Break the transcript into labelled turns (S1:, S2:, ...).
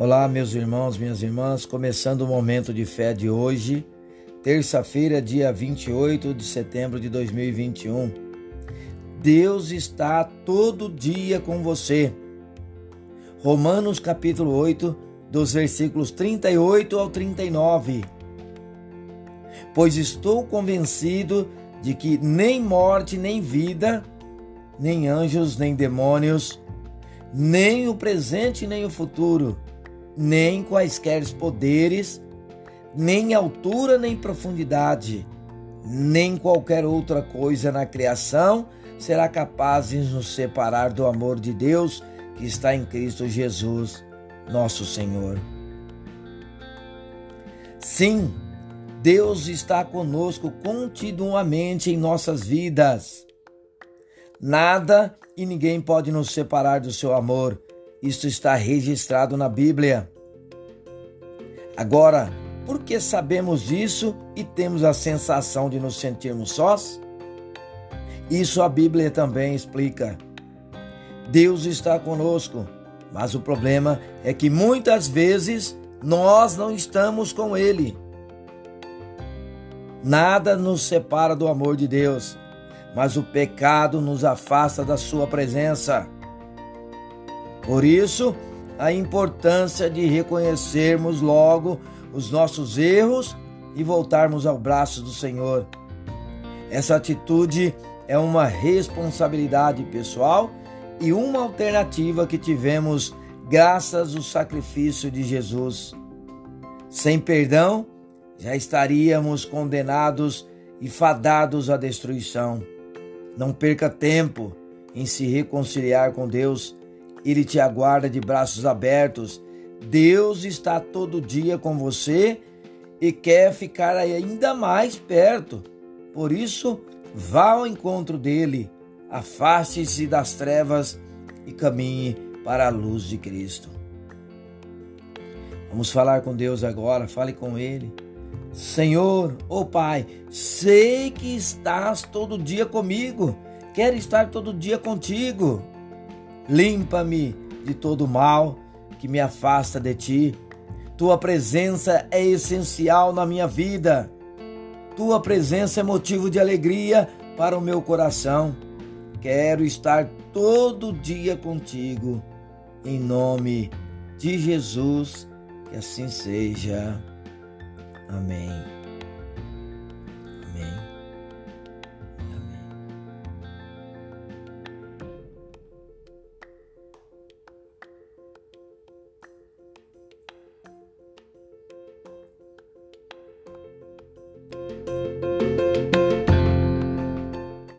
S1: Olá, meus irmãos, minhas irmãs, começando o momento de fé de hoje, terça-feira, dia 28 de setembro de 2021. Deus está todo dia com você. Romanos capítulo 8, dos versículos 38 ao 39. Pois estou convencido de que nem morte, nem vida, nem anjos, nem demônios, nem o presente, nem o futuro, nem quaisquer poderes, nem altura, nem profundidade, nem qualquer outra coisa na criação será capaz de nos separar do amor de Deus que está em Cristo Jesus, nosso Senhor. Sim, Deus está conosco continuamente em nossas vidas. Nada e ninguém pode nos separar do seu amor isto está registrado na Bíblia. Agora, por que sabemos isso e temos a sensação de nos sentirmos sós? Isso a Bíblia também explica. Deus está conosco, mas o problema é que muitas vezes nós não estamos com Ele. Nada nos separa do amor de Deus, mas o pecado nos afasta da Sua presença. Por isso, a importância de reconhecermos logo os nossos erros e voltarmos ao braço do Senhor. Essa atitude é uma responsabilidade pessoal e uma alternativa que tivemos graças ao sacrifício de Jesus. Sem perdão, já estaríamos condenados e fadados à destruição. Não perca tempo em se reconciliar com Deus ele te aguarda de braços abertos. Deus está todo dia com você e quer ficar ainda mais perto. Por isso, vá ao encontro dele, afaste-se das trevas e caminhe para a luz de Cristo. Vamos falar com Deus agora, fale com Ele. Senhor, ô oh Pai, sei que estás todo dia comigo, quero estar todo dia contigo. Limpa-me de todo mal que me afasta de ti. Tua presença é essencial na minha vida. Tua presença é motivo de alegria para o meu coração. Quero estar todo dia contigo. Em nome de Jesus, que assim seja. Amém.